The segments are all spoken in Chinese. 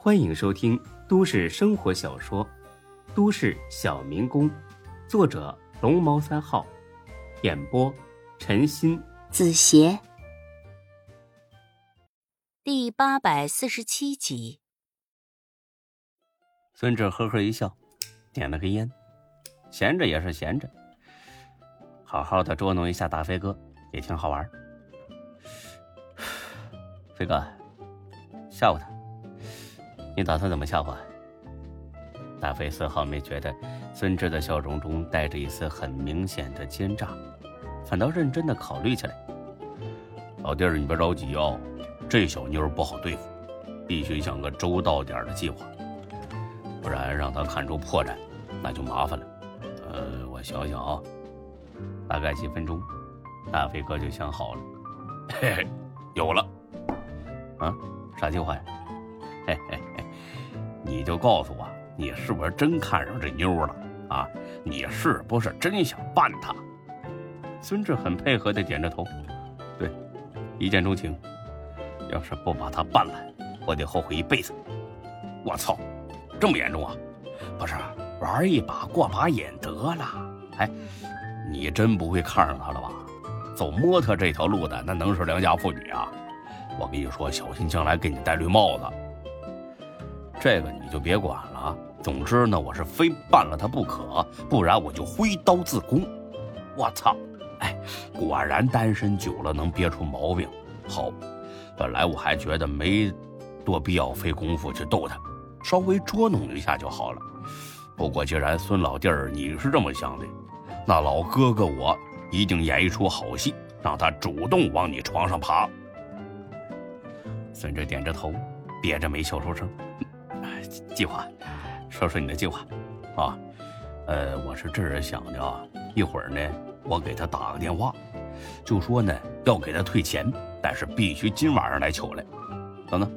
欢迎收听都市生活小说《都市小民工》，作者龙猫三号，演播陈鑫、子邪，第八百四十七集。孙志呵呵一笑，点了根烟，闲着也是闲着，好好的捉弄一下大飞哥也挺好玩。飞哥，吓唬他。你打算怎么吓唬？大飞丝毫没觉得孙志的笑容中带着一丝很明显的奸诈，反倒认真的考虑起来。老弟儿，你别着急哦，这小妞不好对付，必须想个周到点的计划，不然让她看出破绽，那就麻烦了。呃，我想想啊，大概几分钟，大飞哥就想好了。嘿嘿，有了。啊，啥计划呀？嘿嘿，你就告诉我，你是不是真看上这妞了啊？你是不是真想办她？孙志很配合的点着头，对，一见钟情。要是不把她办了，我得后悔一辈子。我操，这么严重啊？不是，玩一把过把瘾得了。哎，你真不会看上她了吧？走模特这条路的，那能是良家妇女啊？我跟你说，小心将来给你戴绿帽子。这个你就别管了。总之呢，我是非办了他不可，不然我就挥刀自宫。我操！哎，果然单身久了能憋出毛病。好，本来我还觉得没多必要费功夫去逗他，稍微捉弄一下就好了。不过既然孙老弟儿你是这么想的，那老哥哥我一定演一出好戏，让他主动往你床上爬。孙志点着头，憋着没笑出声：“计划，说说你的计划。啊，呃，我是这样想的啊。一会儿呢，我给他打个电话，就说呢要给他退钱，但是必须今晚上来取来。等等，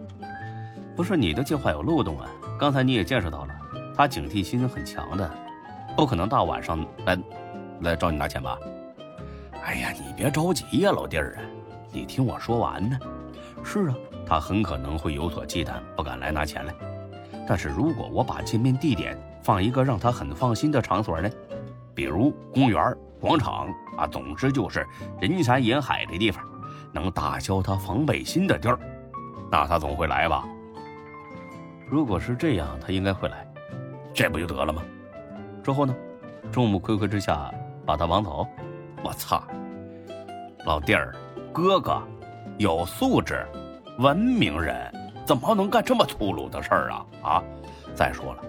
不是你的计划有漏洞啊？刚才你也见识到了，他警惕心很强的，不可能大晚上来来找你拿钱吧？哎呀，你别着急呀，老弟儿啊，你听我说完呢。是啊。他很可能会有所忌惮，不敢来拿钱来。但是如果我把见面地点放一个让他很放心的场所呢？比如公园、广场啊，总之就是人山人海的地方，能打消他防备心的地儿，那他总会来吧？如果是这样，他应该会来，这不就得了吗？之后呢？众目睽睽之下把他绑走？我操！老弟儿，哥哥，有素质。文明人怎么能干这么粗鲁的事儿啊？啊！再说了，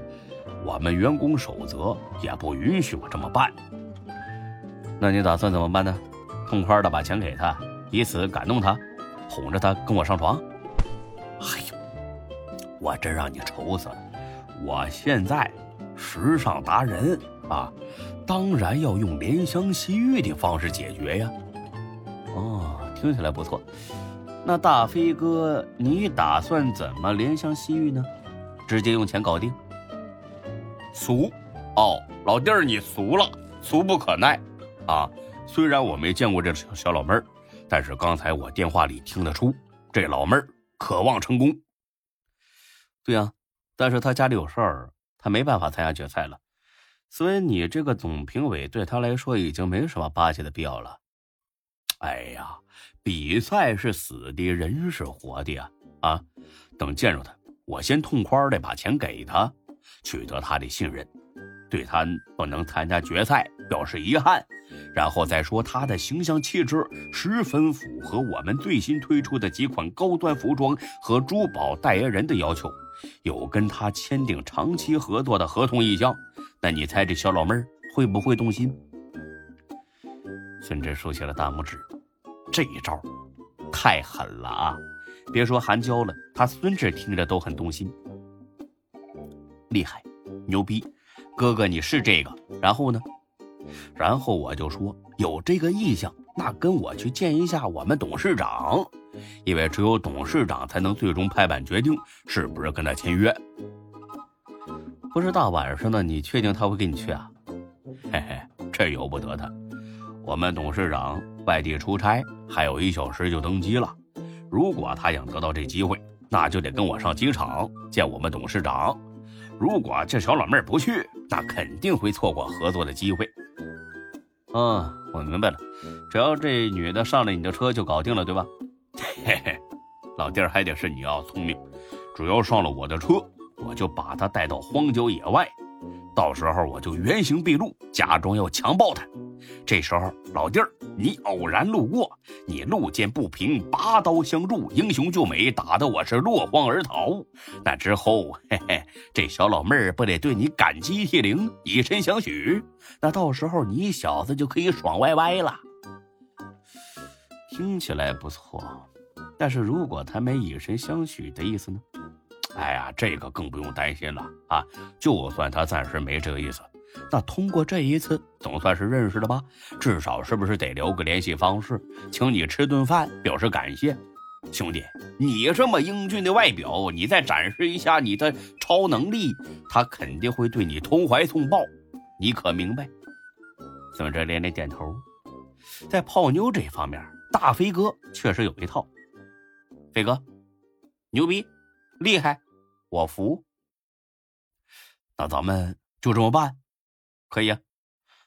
我们员工守则也不允许我这么办。那你打算怎么办呢？痛快的把钱给他，以此感动他，哄着他跟我上床？哎呦，我真让你愁死了！我现在时尚达人啊，当然要用怜香惜玉的方式解决呀。哦，听起来不错。那大飞哥，你打算怎么怜香惜玉呢？直接用钱搞定？俗哦，老弟儿你俗了，俗不可耐啊！虽然我没见过这小小老妹儿，但是刚才我电话里听得出，这老妹儿渴望成功。对呀，但是他家里有事儿，他没办法参加决赛了，所以你这个总评委对他来说已经没什么巴结的必要了。哎呀！比赛是死的，人是活的呀！啊，等见着他，我先痛快的把钱给他，取得他的信任，对他不能参加决赛表示遗憾，然后再说他的形象气质十分符合我们最新推出的几款高端服装和珠宝代言人的要求，有跟他签订长期合作的合同意向。那你猜这小老妹儿会不会动心？孙志竖起了大拇指。这一招太狠了啊！别说韩娇了，他孙志听着都很动心。厉害，牛逼，哥哥你是这个。然后呢？然后我就说有这个意向，那跟我去见一下我们董事长，因为只有董事长才能最终拍板决定是不是跟他签约。不是大晚上的，你确定他会跟你去啊？嘿嘿，这由不得他。我们董事长外地出差，还有一小时就登机了。如果他想得到这机会，那就得跟我上机场见我们董事长。如果这小老妹儿不去，那肯定会错过合作的机会。嗯，我明白了，只要这女的上了你的车就搞定了，对吧？嘿嘿，老弟儿还得是你要聪明，只要上了我的车，我就把她带到荒郊野外。到时候我就原形毕露，假装要强暴她。这时候，老弟儿，你偶然路过，你路见不平，拔刀相助，英雄救美，打得我是落荒而逃。那之后，嘿嘿，这小老妹儿不得对你感激涕零，以身相许？那到时候你小子就可以爽歪歪了。听起来不错，但是如果他没以身相许的意思呢？哎呀，这个更不用担心了啊！就算他暂时没这个意思，那通过这一次，总算是认识了吧？至少是不是得留个联系方式，请你吃顿饭，表示感谢？兄弟，你这么英俊的外表，你再展示一下你的超能力，他肯定会对你投怀送抱，你可明白？孙哲连连点头，在泡妞这方面，大飞哥确实有一套。飞哥，牛逼！厉害，我服。那咱们就这么办，可以啊。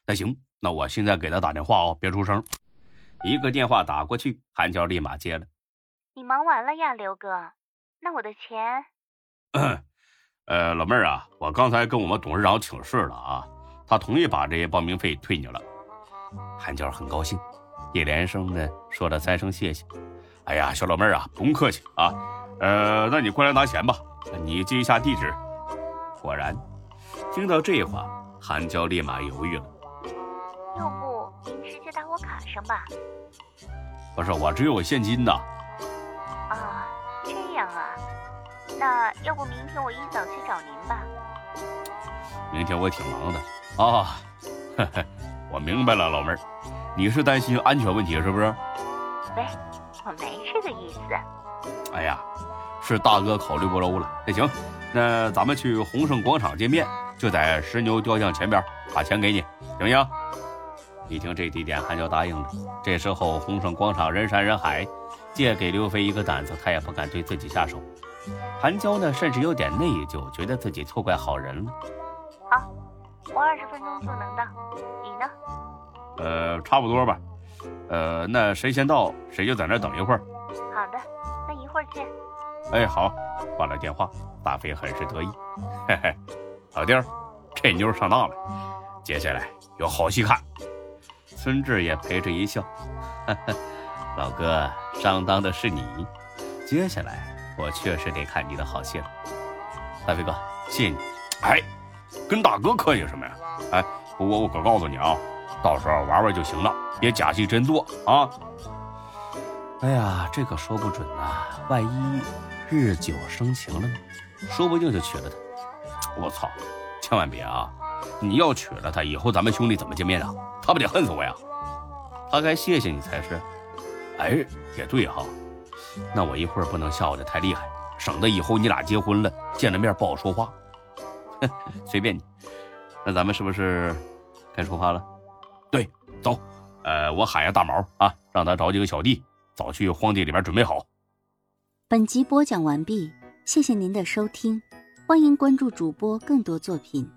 那行，那我现在给他打电话哦，别出声。一个电话打过去，韩娇立马接了。你忙完了呀，刘哥？那我的钱？呃，老妹儿啊，我刚才跟我们董事长请示了啊，他同意把这些报名费退你了。韩娇很高兴，一连声的说了三声谢谢。哎呀，小老妹儿啊，不用客气啊。呃，那你过来拿钱吧，你记一下地址。果然，听到这话，韩娇立马犹豫了。要不您直接打我卡上吧？不是，我只有现金的。啊，这样啊，那要不明天我一早去找您吧？明天我挺忙的啊。呵呵，我明白了，老妹儿，你是担心安全问题是不是？喂，我没这个意思。哎呀。是大哥考虑不周了。那行，那咱们去鸿盛广场见面，就在石牛雕像前边，把钱给你，行不行？一听这地点，韩娇答应了。这时候鸿盛广场人山人海，借给刘飞一个胆子，他也不敢对自己下手。韩娇呢，甚至有点内疚，觉得自己错怪好人了。好，我二十分钟就能到，你呢？呃，差不多吧。呃，那谁先到，谁就在那等一会儿。好的，那一会儿见。哎，好，挂了电话，大飞很是得意，嘿嘿，老弟儿，这妞上当了，接下来有好戏看。孙志也陪着一笑，哈哈，老哥上当的是你，接下来我确实得看你的好戏了。大飞哥，谢谢你。哎，跟大哥客气什么呀？哎，不过我可告诉你啊，到时候玩玩就行了，别假戏真做啊。哎呀，这可说不准呐，万一……日久生情了呢，说不定就娶了她。我操，千万别啊！你要娶了她，以后咱们兄弟怎么见面啊？他不得恨死我呀？他该谢谢你才是。哎，也对哈。那我一会儿不能笑的太厉害，省得以后你俩结婚了见了面不好说话。哼，随便你。那咱们是不是该出发了？对，走。呃，我喊一下大毛啊，让他找几个小弟，早去荒地里边准备好。本集播讲完毕，谢谢您的收听，欢迎关注主播更多作品。